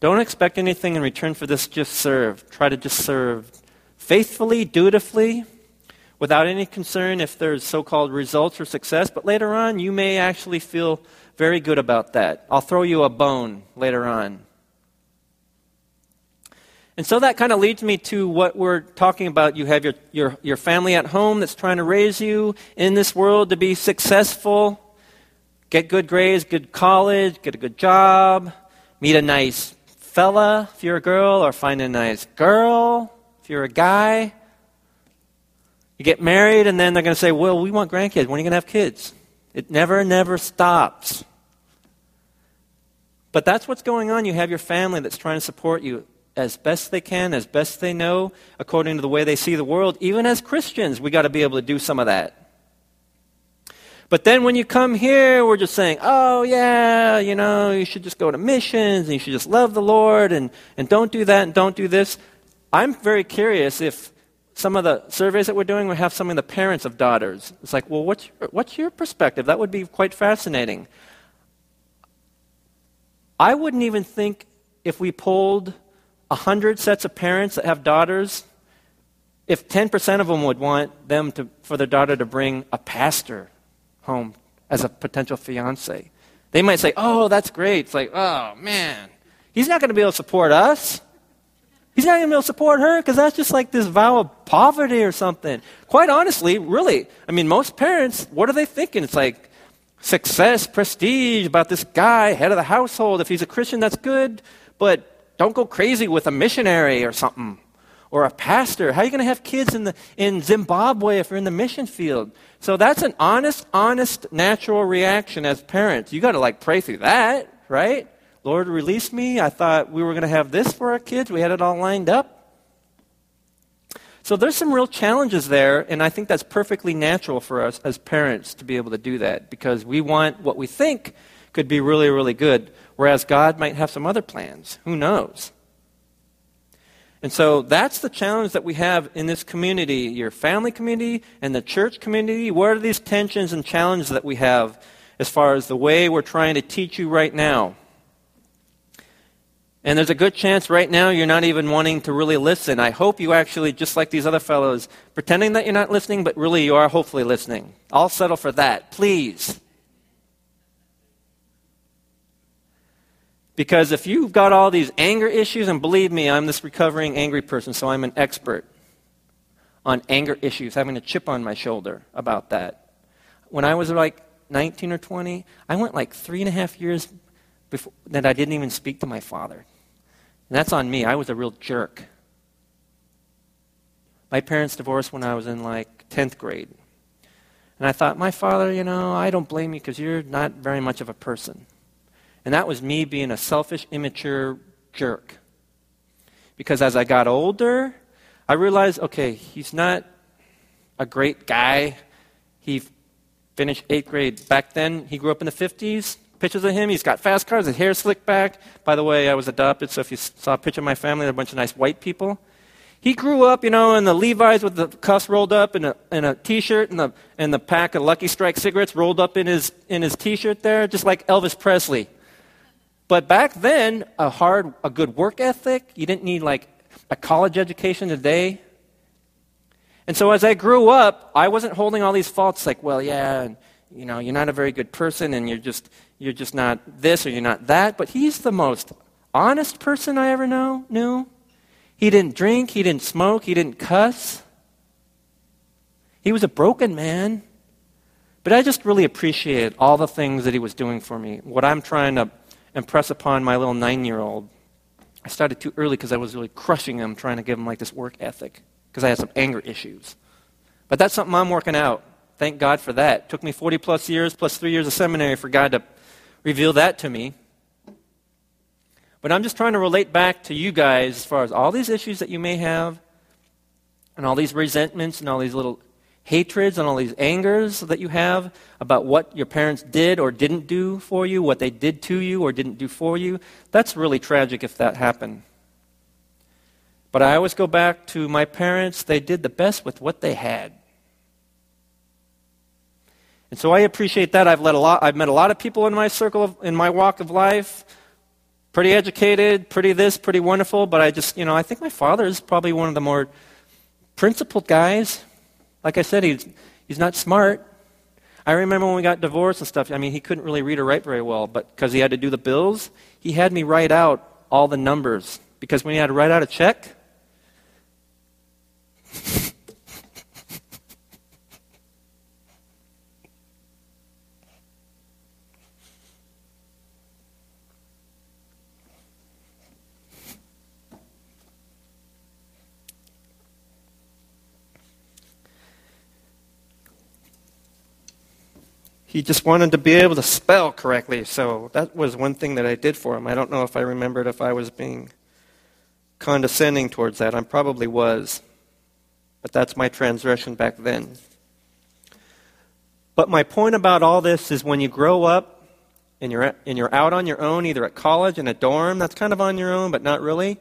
Speaker 1: don't expect anything in return for this, just serve. Try to just serve faithfully, dutifully, without any concern if there's so called results or success. But later on, you may actually feel very good about that. I'll throw you a bone later on. And so that kind of leads me to what we're talking about. You have your, your, your family at home that's trying to raise you in this world to be successful, get good grades, good college, get a good job, meet a nice fella if you're a girl, or find a nice girl if you're a guy. You get married, and then they're going to say, Well, we want grandkids. When are you going to have kids? It never, never stops. But that's what's going on. You have your family that's trying to support you as best they can, as best they know, according to the way they see the world. Even as Christians, we got to be able to do some of that. But then when you come here, we're just saying, oh, yeah, you know, you should just go to missions and you should just love the Lord and, and don't do that and don't do this. I'm very curious if some of the surveys that we're doing, we have some of the parents of daughters. It's like, well, what's your, what's your perspective? That would be quite fascinating. I wouldn't even think if we polled 100 sets of parents that have daughters, if 10% of them would want them to, for their daughter to bring a pastor home as a potential fiance. They might say, Oh, that's great. It's like, Oh, man, he's not going to be able to support us. He's not going to be able to support her because that's just like this vow of poverty or something. Quite honestly, really, I mean, most parents, what are they thinking? It's like success, prestige about this guy, head of the household. If he's a Christian, that's good, but don't go crazy with a missionary or something or a pastor. How are you going to have kids in, the, in Zimbabwe if you're in the mission field? So that's an honest, honest, natural reaction as parents. You got to like pray through that, right? Lord, release me. I thought we were going to have this for our kids. We had it all lined up. So there's some real challenges there, and I think that's perfectly natural for us as parents to be able to do that because we want what we think could be really, really good, whereas God might have some other plans. Who knows? And so that's the challenge that we have in this community, your family community and the church community. What are these tensions and challenges that we have as far as the way we're trying to teach you right now? And there's a good chance right now you're not even wanting to really listen. I hope you actually, just like these other fellows, pretending that you're not listening, but really you are hopefully listening. I'll settle for that. Please. Because if you've got all these anger issues, and believe me, I'm this recovering angry person, so I'm an expert on anger issues, having a chip on my shoulder about that. When I was like 19 or 20, I went like three and a half years before, that I didn't even speak to my father. And that's on me. I was a real jerk. My parents divorced when I was in like 10th grade. And I thought, my father, you know, I don't blame you because you're not very much of a person. And that was me being a selfish, immature jerk. Because as I got older, I realized okay, he's not a great guy. He finished eighth grade. Back then, he grew up in the 50s. Pictures of him, he's got fast cars, his hair slicked back. By the way, I was adopted, so if you saw a picture of my family, they're a bunch of nice white people. He grew up, you know, in the Levi's with the cuffs rolled up and a, and a T-shirt and the, and the pack of Lucky Strike cigarettes rolled up in his, in his T-shirt there, just like Elvis Presley. But back then, a hard, a good work ethic, you didn't need like a college education today. And so as I grew up, I wasn't holding all these faults like, well, yeah, and, you know, you're not a very good person and you're just, you're just not this or you're not that. But he's the most honest person I ever know, knew. He didn't drink, he didn't smoke, he didn't cuss. He was a broken man. But I just really appreciated all the things that he was doing for me. What I'm trying to impress upon my little nine year old. I started too early because I was really crushing him, trying to give him like this work ethic because I had some anger issues. But that's something I'm working out. Thank God for that. It took me 40 plus years, plus three years of seminary for God to reveal that to me. But I'm just trying to relate back to you guys as far as all these issues that you may have, and all these resentments, and all these little hatreds and all these angers that you have about what your parents did or didn't do for you, what they did to you or didn't do for you, that's really tragic if that happened. But I always go back to my parents, they did the best with what they had. And so I appreciate that. I've, a lot, I've met a lot of people in my circle, of, in my walk of life, pretty educated, pretty this, pretty wonderful, but I just, you know, I think my father is probably one of the more principled guys like I said, he's, he's not smart. I remember when we got divorced and stuff, I mean, he couldn't really read or write very well, but because he had to do the bills, he had me write out all the numbers. Because when he had to write out a check, he just wanted to be able to spell correctly. So that was one thing that I did for him. I don't know if I remembered if I was being condescending towards that. I probably was. But that's my transgression back then. But my point about all this is when you grow up and you're, at, and you're out on your own, either at college, in a dorm, that's kind of on your own, but not really,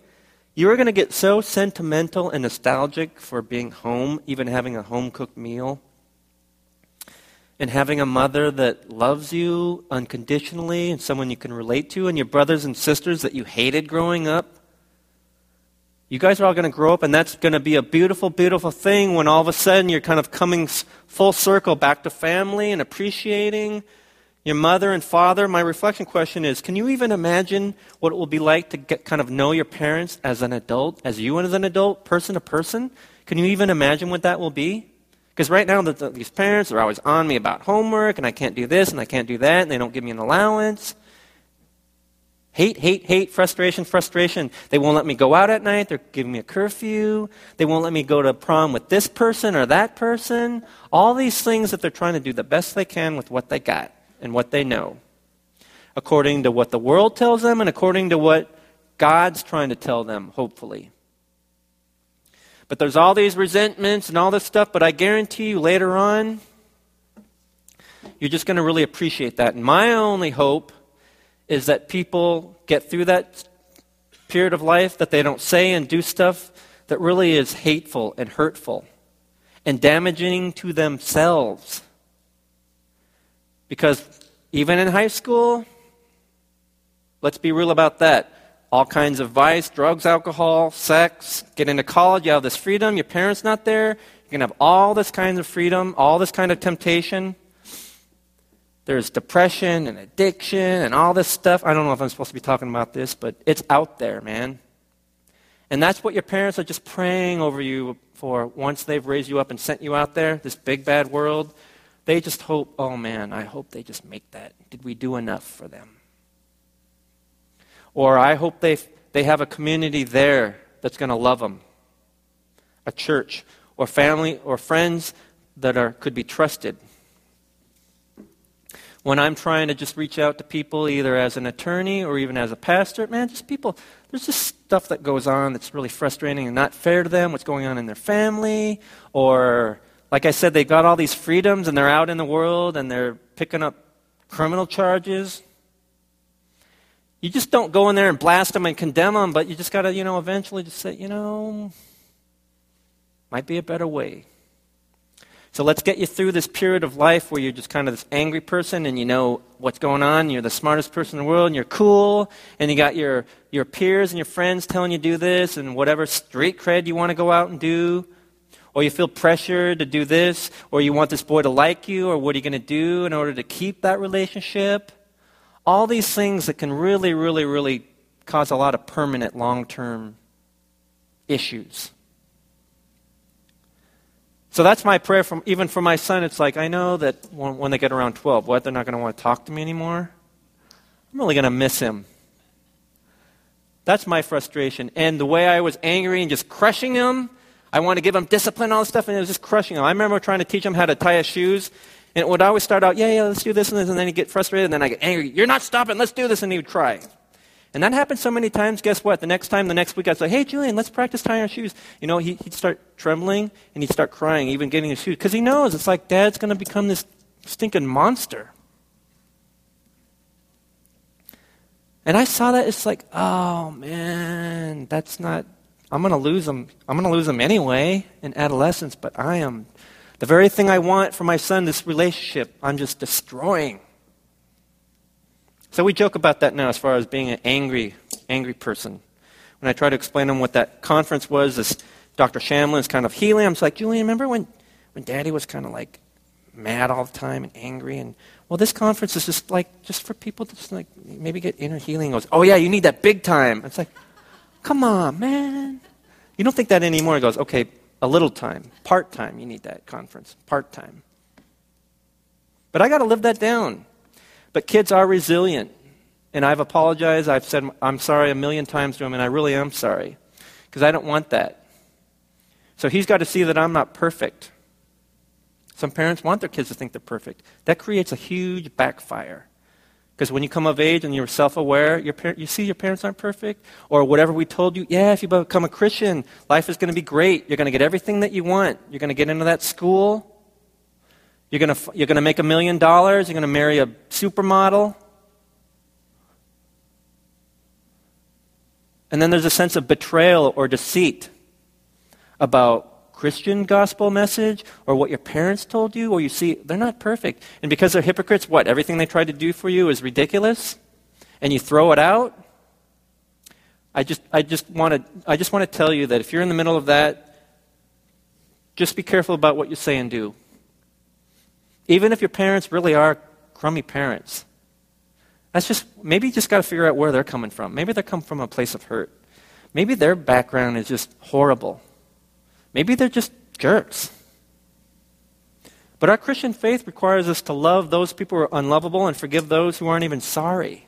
Speaker 1: you are going to get so sentimental and nostalgic for being home, even having a home cooked meal, and having a mother that loves you unconditionally and someone you can relate to, and your brothers and sisters that you hated growing up. You guys are all going to grow up, and that's going to be a beautiful, beautiful thing when all of a sudden you're kind of coming full circle back to family and appreciating your mother and father. My reflection question is can you even imagine what it will be like to get, kind of know your parents as an adult, as you and as an adult, person to person? Can you even imagine what that will be? Because right now, the, the, these parents are always on me about homework, and I can't do this, and I can't do that, and they don't give me an allowance. Hate, hate, hate, frustration, frustration. They won't let me go out at night. They're giving me a curfew. They won't let me go to prom with this person or that person. All these things that they're trying to do the best they can with what they got and what they know, according to what the world tells them and according to what God's trying to tell them, hopefully. But there's all these resentments and all this stuff, but I guarantee you later on, you're just going to really appreciate that. And my only hope is that people get through that period of life that they don't say and do stuff that really is hateful and hurtful and damaging to themselves. Because even in high school, let's be real about that. All kinds of vice, drugs, alcohol, sex. Get into college, you have this freedom. Your parents not there. You can have all this kind of freedom, all this kind of temptation. There's depression and addiction and all this stuff. I don't know if I'm supposed to be talking about this, but it's out there, man. And that's what your parents are just praying over you for once they've raised you up and sent you out there, this big bad world. They just hope, oh man, I hope they just make that. Did we do enough for them? Or I hope they, they have a community there that's going to love them, a church, or family, or friends that are, could be trusted when I'm trying to just reach out to people, either as an attorney or even as a pastor, man, just people, there's just stuff that goes on that's really frustrating and not fair to them, what's going on in their family, or, like I said, they've got all these freedoms and they're out in the world and they're picking up criminal charges. You just don't go in there and blast them and condemn them, but you just got to, you know, eventually just say, you know, might be a better way. So let's get you through this period of life where you're just kind of this angry person and you know what's going on. You're the smartest person in the world and you're cool and you got your, your peers and your friends telling you do this and whatever street cred you want to go out and do. Or you feel pressured to do this or you want this boy to like you or what are you going to do in order to keep that relationship. All these things that can really, really, really cause a lot of permanent long term issues. So that's my prayer from even for my son. It's like I know that when, when they get around 12, what they're not going to want to talk to me anymore. I'm really going to miss him. That's my frustration. And the way I was angry and just crushing him, I want to give him discipline, all this stuff, and it was just crushing him. I remember trying to teach him how to tie his shoes, and it would always start out, yeah, yeah, let's do this and this, and then he'd get frustrated, and then I get angry. You're not stopping, let's do this, and he would cry. And that happened so many times, guess what? The next time, the next week, I'd say, hey, Julian, let's practice tying our shoes. You know, he, would start trembling and he'd start crying, even getting his shoes, because he knows it's like dad's going to become this stinking monster. And I saw that, it's like, oh man, that's not, I'm going to lose him. I'm going to lose him anyway in adolescence, but I am, the very thing I want for my son, this relationship, I'm just destroying. So we joke about that now as far as being an angry, angry person. When I try to explain to them what that conference was, this Dr. Shamlin's kind of healing, I'm just like, Julian, remember when, when Daddy was kind of like mad all the time and angry? And well, this conference is just like just for people to just like maybe get inner healing. He goes, oh yeah, you need that big time. It's like, come on, man. You don't think that anymore. He goes, okay, a little time, part time. You need that conference, part time. But I got to live that down. But kids are resilient. And I've apologized. I've said I'm sorry a million times to him, and I really am sorry because I don't want that. So he's got to see that I'm not perfect. Some parents want their kids to think they're perfect. That creates a huge backfire. Because when you come of age and you're self aware, your par- you see your parents aren't perfect, or whatever we told you, yeah, if you become a Christian, life is going to be great. You're going to get everything that you want. You're going to get into that school. You're going to, you're going to make a million dollars. You're going to marry a supermodel. And then there's a sense of betrayal or deceit about Christian gospel message or what your parents told you, or you see they're not perfect. And because they're hypocrites, what? Everything they tried to do for you is ridiculous? And you throw it out? I just, I just want to, I just want to tell you that if you're in the middle of that, just be careful about what you say and do. Even if your parents really are crummy parents, that's just, maybe you just got to figure out where they're coming from. Maybe they come from a place of hurt. Maybe their background is just horrible. Maybe they're just jerks. But our Christian faith requires us to love those people who are unlovable and forgive those who aren't even sorry.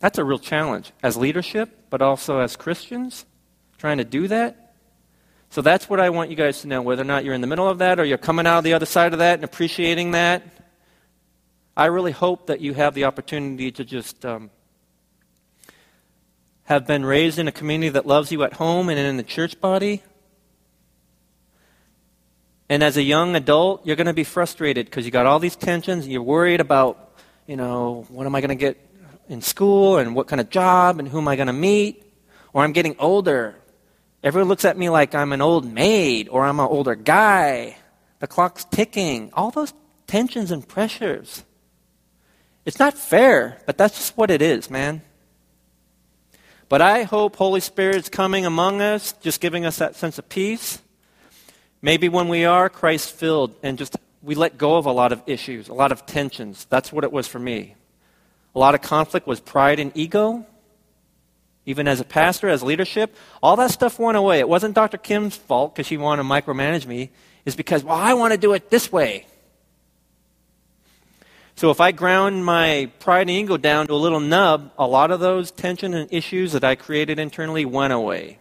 Speaker 1: That's a real challenge as leadership, but also as Christians, trying to do that. So that's what I want you guys to know, whether or not you're in the middle of that or you're coming out of the other side of that and appreciating that. I really hope that you have the opportunity to just um, have been raised in a community that loves you at home and in the church body. And as a young adult, you're going to be frustrated because you got all these tensions. And you're worried about, you know, what am I going to get in school and what kind of job and who am I going to meet? Or I'm getting older. Everyone looks at me like I'm an old maid or I'm an older guy. The clock's ticking. All those tensions and pressures. It's not fair, but that's just what it is, man. But I hope Holy Spirit's coming among us, just giving us that sense of peace. Maybe when we are Christ filled and just we let go of a lot of issues, a lot of tensions. That's what it was for me. A lot of conflict was pride and ego. Even as a pastor, as leadership, all that stuff went away. It wasn't Dr. Kim's fault because she wanted to micromanage me. It's because, well, I want to do it this way. So if I ground my pride and ego down to a little nub, a lot of those tension and issues that I created internally went away.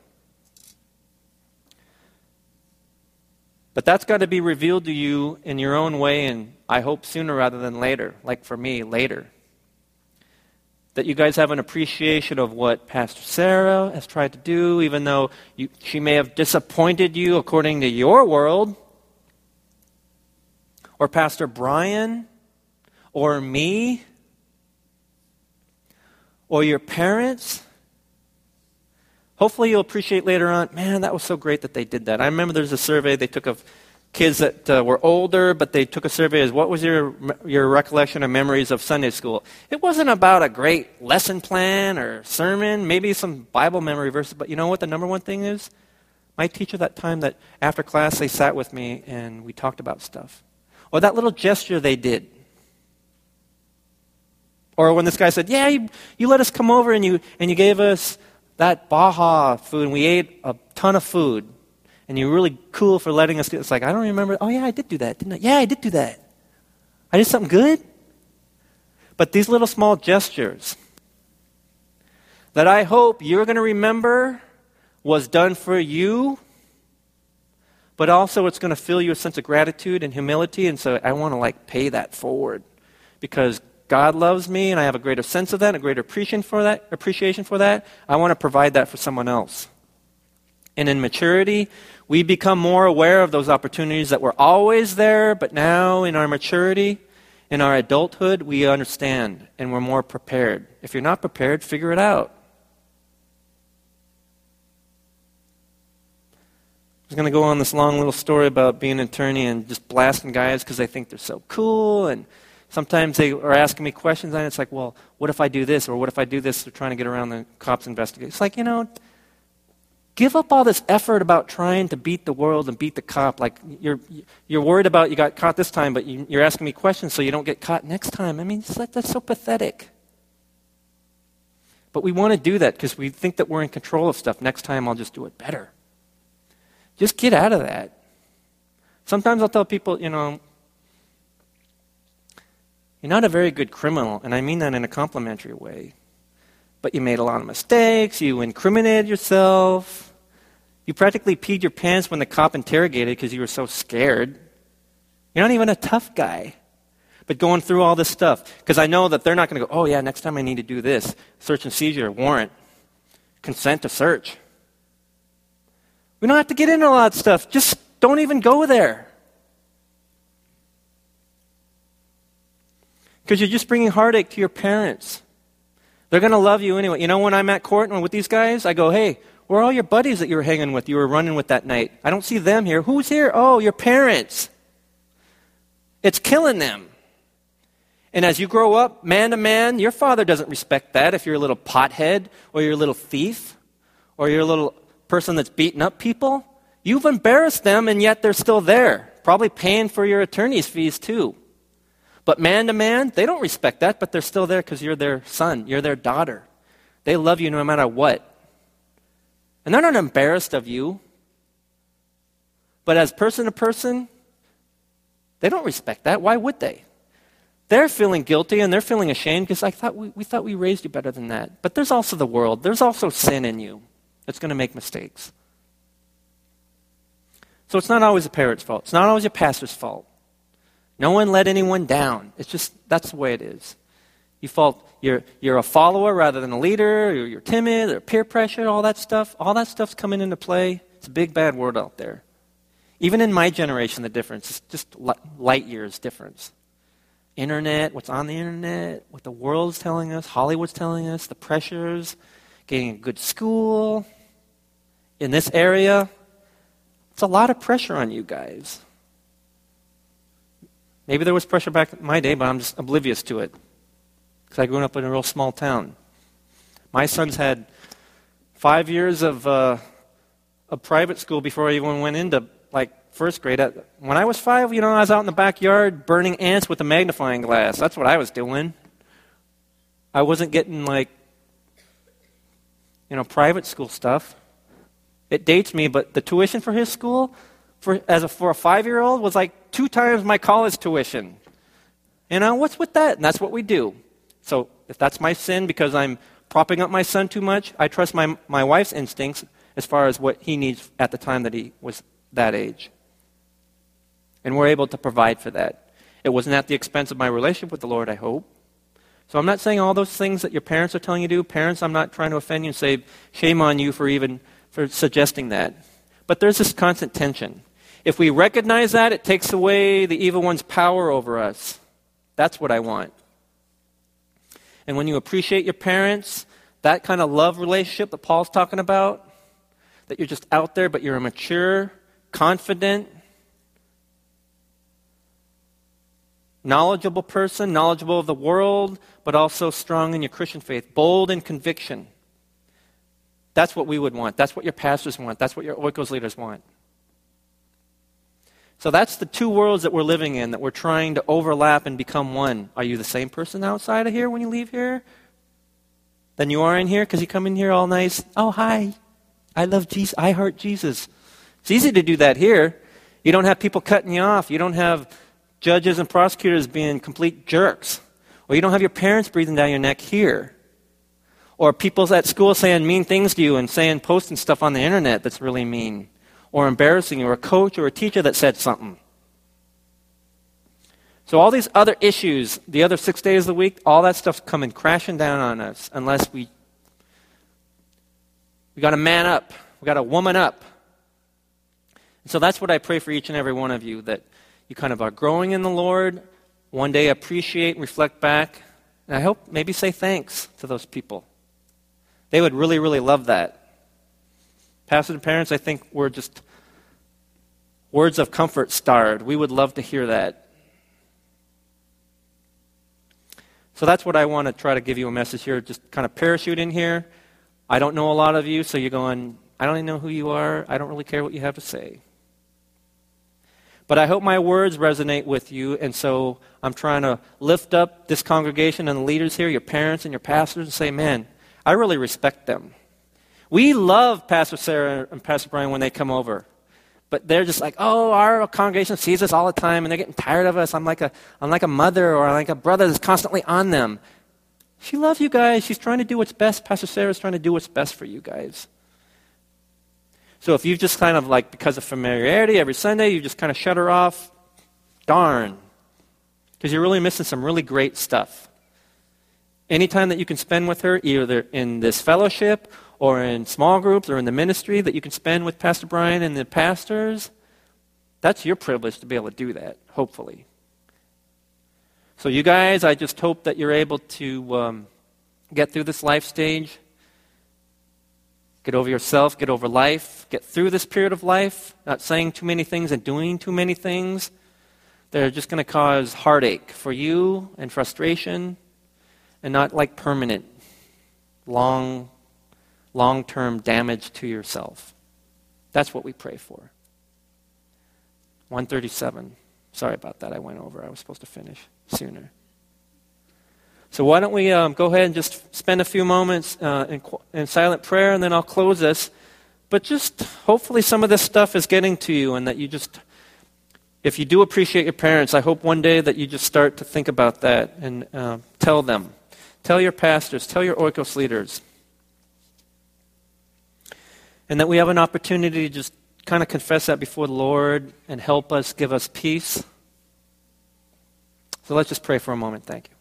Speaker 1: But that's got to be revealed to you in your own way, and I hope sooner rather than later, like for me, later. That you guys have an appreciation of what Pastor Sarah has tried to do, even though you, she may have disappointed you according to your world. Or Pastor Brian or me or your parents. Hopefully, you'll appreciate later on, man, that was so great that they did that. I remember there's a survey they took of kids that uh, were older, but they took a survey as what was your, your recollection or memories of Sunday school? It wasn't about a great lesson plan or sermon, maybe some Bible memory verses, but you know what the number one thing is? My teacher that time that after class they sat with me and we talked about stuff. Or that little gesture they did. Or when this guy said, Yeah, you, you let us come over and you, and you gave us that Baja food and we ate a ton of food. And you're really cool for letting us do It's like, I don't remember. Oh, yeah, I did do that, didn't I? Yeah, I did do that. I did something good. But these little small gestures that I hope you're going to remember was done for you, but also it's going to fill you a sense of gratitude and humility. And so I want to like pay that forward because God loves me and I have a greater sense of that, a greater appreciation for that, appreciation for that, I want to provide that for someone else. And in maturity, we become more aware of those opportunities that were always there, but now in our maturity, in our adulthood, we understand and we're more prepared. If you're not prepared, figure it out. I was going to go on this long little story about being an attorney and just blasting guys because they think they're so cool and Sometimes they are asking me questions, and it's like, well, what if I do this? Or what if I do this? They're trying to get around the cops' investigation. It's like, you know, give up all this effort about trying to beat the world and beat the cop. Like, you're, you're worried about you got caught this time, but you, are asking me questions so you don't get caught next time. I mean, it's like, that's so pathetic. But we want to do that because we think that we're in control of stuff. Next time, I'll just do it better. Just get out of that. Sometimes I'll tell people, you know, you're not a very good criminal, and I mean that in a complimentary way. But you made a lot of mistakes, you incriminated yourself, you practically peed your pants when the cop interrogated because you were so scared. You're not even a tough guy. But going through all this stuff, because I know that they're not going to go, oh, yeah, next time I need to do this search and seizure, warrant, consent to search. We don't have to get into a lot of stuff. Just don't even go there. Because you're just bringing heartache to your parents. They're going to love you anyway. You know, when I'm at court and with these guys, I go, hey, where are all your buddies that you were hanging with, you were running with that night? I don't see them here. Who's here? Oh, your parents. It's killing them. And as you grow up, man to man, your father doesn't respect that if you're a little pothead or you're a little thief or you're a little person that's beating up people. You've embarrassed them, and yet they're still there, probably paying for your attorney's fees too. But man to man, they don't respect that, but they're still there because you're their son, you're their daughter. They love you no matter what. And they're not embarrassed of you. But as person to person, they don't respect that. Why would they? They're feeling guilty and they're feeling ashamed because I thought we, we thought we raised you better than that. But there's also the world. There's also sin in you that's going to make mistakes. So it's not always a parent's fault. It's not always a pastor's fault. No one let anyone down. It's just that's the way it is. You fault you're you're a follower rather than a leader, you're, you're timid, or peer pressure, all that stuff. All that stuff's coming into play. It's a big bad world out there. Even in my generation, the difference is just light years difference. Internet, what's on the internet, what the world's telling us, Hollywood's telling us, the pressures, getting a good school in this area. It's a lot of pressure on you guys. Maybe there was pressure back in my day, but I'm just oblivious to it because I grew up in a real small town. My sons had five years of uh, a private school before I even went into like first grade. When I was five, you know, I was out in the backyard burning ants with a magnifying glass. That's what I was doing. I wasn't getting like, you know, private school stuff. It dates me, but the tuition for his school, for as a, for a five-year-old, was like two times my college tuition. You know, what's with that? And that's what we do. So if that's my sin because I'm propping up my son too much, I trust my, my wife's instincts as far as what he needs at the time that he was that age. And we're able to provide for that. It wasn't at the expense of my relationship with the Lord, I hope. So I'm not saying all those things that your parents are telling you to do. Parents, I'm not trying to offend you and say, shame on you for even for suggesting that. But there's this constant tension. If we recognize that, it takes away the evil one's power over us. That's what I want. And when you appreciate your parents, that kind of love relationship that Paul's talking about, that you're just out there, but you're a mature, confident, knowledgeable person, knowledgeable of the world, but also strong in your Christian faith, bold in conviction. That's what we would want. That's what your pastors want. That's what your Oikos leaders want. So that's the two worlds that we're living in that we're trying to overlap and become one. Are you the same person outside of here when you leave here? Than you are in here because you come in here all nice. Oh, hi. I love Jesus. I heart Jesus. It's easy to do that here. You don't have people cutting you off. You don't have judges and prosecutors being complete jerks. Or you don't have your parents breathing down your neck here. Or people at school saying mean things to you and saying, posting stuff on the internet that's really mean or embarrassing or a coach or a teacher that said something. So, all these other issues, the other six days of the week, all that stuff's coming crashing down on us unless we we got to man up, we got to woman up. And so that's what I pray for each and every one of you that you kind of are growing in the Lord, one day appreciate and reflect back, and I hope maybe say thanks to those people. They would really, really love that. Pastors and parents, I think we're just words of comfort starved. We would love to hear that. So that's what I want to try to give you a message here. Just kind of parachute in here. I don't know a lot of you, so you're going, I don't even know who you are. I don't really care what you have to say. But I hope my words resonate with you, and so I'm trying to lift up this congregation and the leaders here, your parents and your pastors, and say, man, I really respect them. We love Pastor Sarah and Pastor Brian when they come over. But they're just like, oh, our congregation sees us all the time and they're getting tired of us. I'm like a, I'm like a mother or like a brother that's constantly on them. She loves you guys. She's trying to do what's best. Pastor Sarah's trying to do what's best for you guys. So if you've just kind of like, because of familiarity, every Sunday, you just kind of shut her off, darn. Because you're really missing some really great stuff. Anytime that you can spend with her, either in this fellowship or in small groups or in the ministry that you can spend with Pastor Brian and the pastors, that's your privilege to be able to do that, hopefully. So, you guys, I just hope that you're able to um, get through this life stage, get over yourself, get over life, get through this period of life, not saying too many things and doing too many things that are just going to cause heartache for you and frustration and not like permanent, long, long term damage to yourself. That's what we pray for. 137. Sorry about that. I went over. I was supposed to finish sooner. So, why don't we um, go ahead and just spend a few moments uh, in, in silent prayer, and then I'll close this. But just hopefully, some of this stuff is getting to you, and that you just, if you do appreciate your parents, I hope one day that you just start to think about that and uh, tell them. Tell your pastors, tell your Oikos leaders. And that we have an opportunity to just kind of confess that before the Lord and help us, give us peace. So let's just pray for a moment. Thank you.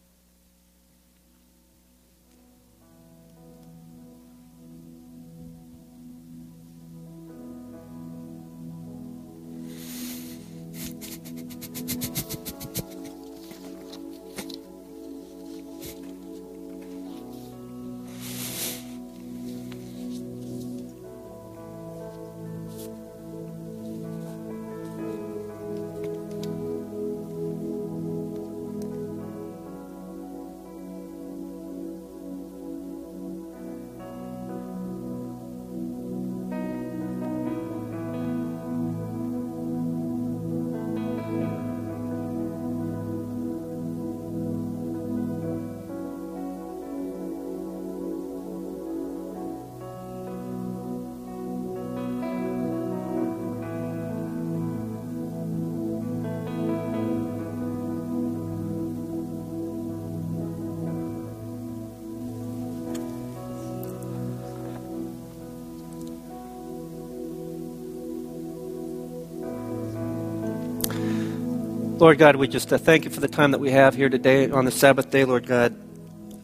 Speaker 1: Lord God, we just uh, thank you for the time that we have here today on the Sabbath day, Lord God.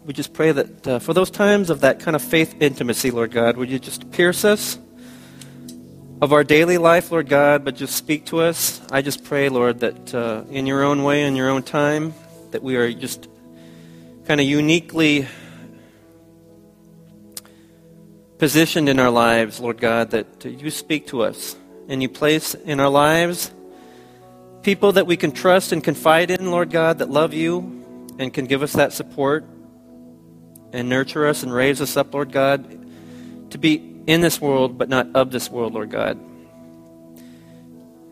Speaker 1: We just pray that uh, for those times of that kind of faith intimacy, Lord God, would you just pierce us of our daily life, Lord God, but just speak to us. I just pray, Lord, that uh, in your own way, in your own time, that we are just kind of uniquely positioned in our lives, Lord God, that you speak to us and you place in our lives people that we can trust and confide in, Lord God, that love you and can give us that support and nurture us and raise us up, Lord God, to be in this world but not of this world, Lord God.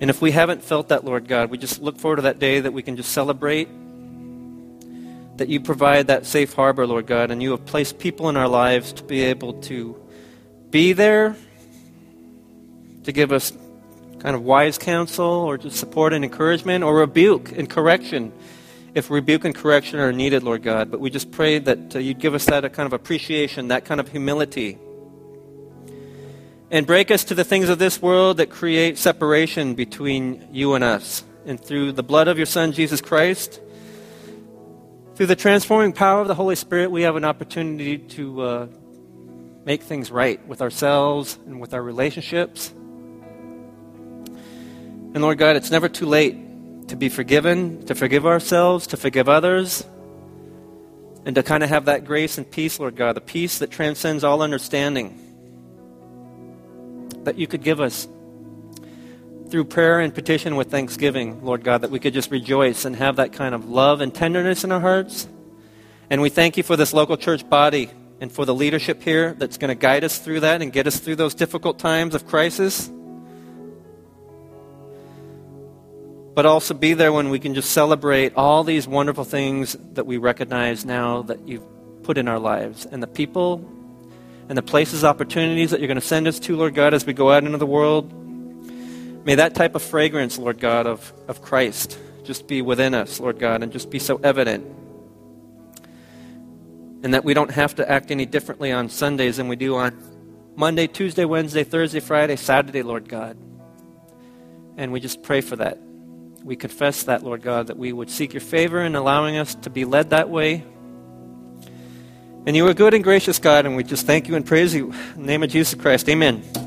Speaker 1: And if we haven't felt that, Lord God, we just look forward to that day that we can just celebrate that you provide that safe harbor, Lord God, and you have placed people in our lives to be able to be there, to give us kind of wise counsel or just support and encouragement or rebuke and correction if rebuke and correction are needed, Lord God. But we just pray that uh, you'd give us that kind of appreciation, that kind of humility. And break us to the things of this world that create separation between you and us. And through the blood of your Son, Jesus Christ, through the transforming power of the Holy Spirit, we have an opportunity to uh, make things right with ourselves and with our relationships. And Lord God, it's never too late to be forgiven, to forgive ourselves, to forgive others, and to kind of have that grace and peace, Lord God, the peace that transcends all understanding that you could give us through prayer and petition with thanksgiving, Lord God, that we could just rejoice and have that kind of love and tenderness in our hearts. And we thank you for this local church body and for the leadership here that's going to guide us through that and get us through those difficult times of crisis. But also be there when we can just celebrate all these wonderful things that we recognize now that you've put in our lives and the people and the places, opportunities that you're going to send us to, Lord God, as we go out into the world. May that type of fragrance, Lord God, of, of Christ just be within us, Lord God, and just be so evident. And that we don't have to act any differently on Sundays than we do on Monday, Tuesday, Wednesday, Thursday, Friday, Saturday, Lord God. And we just pray for that. We confess that, Lord God, that we would seek your favor in allowing us to be led that way. And you are good and gracious God, and we just thank you and praise you. In the name of Jesus Christ, amen.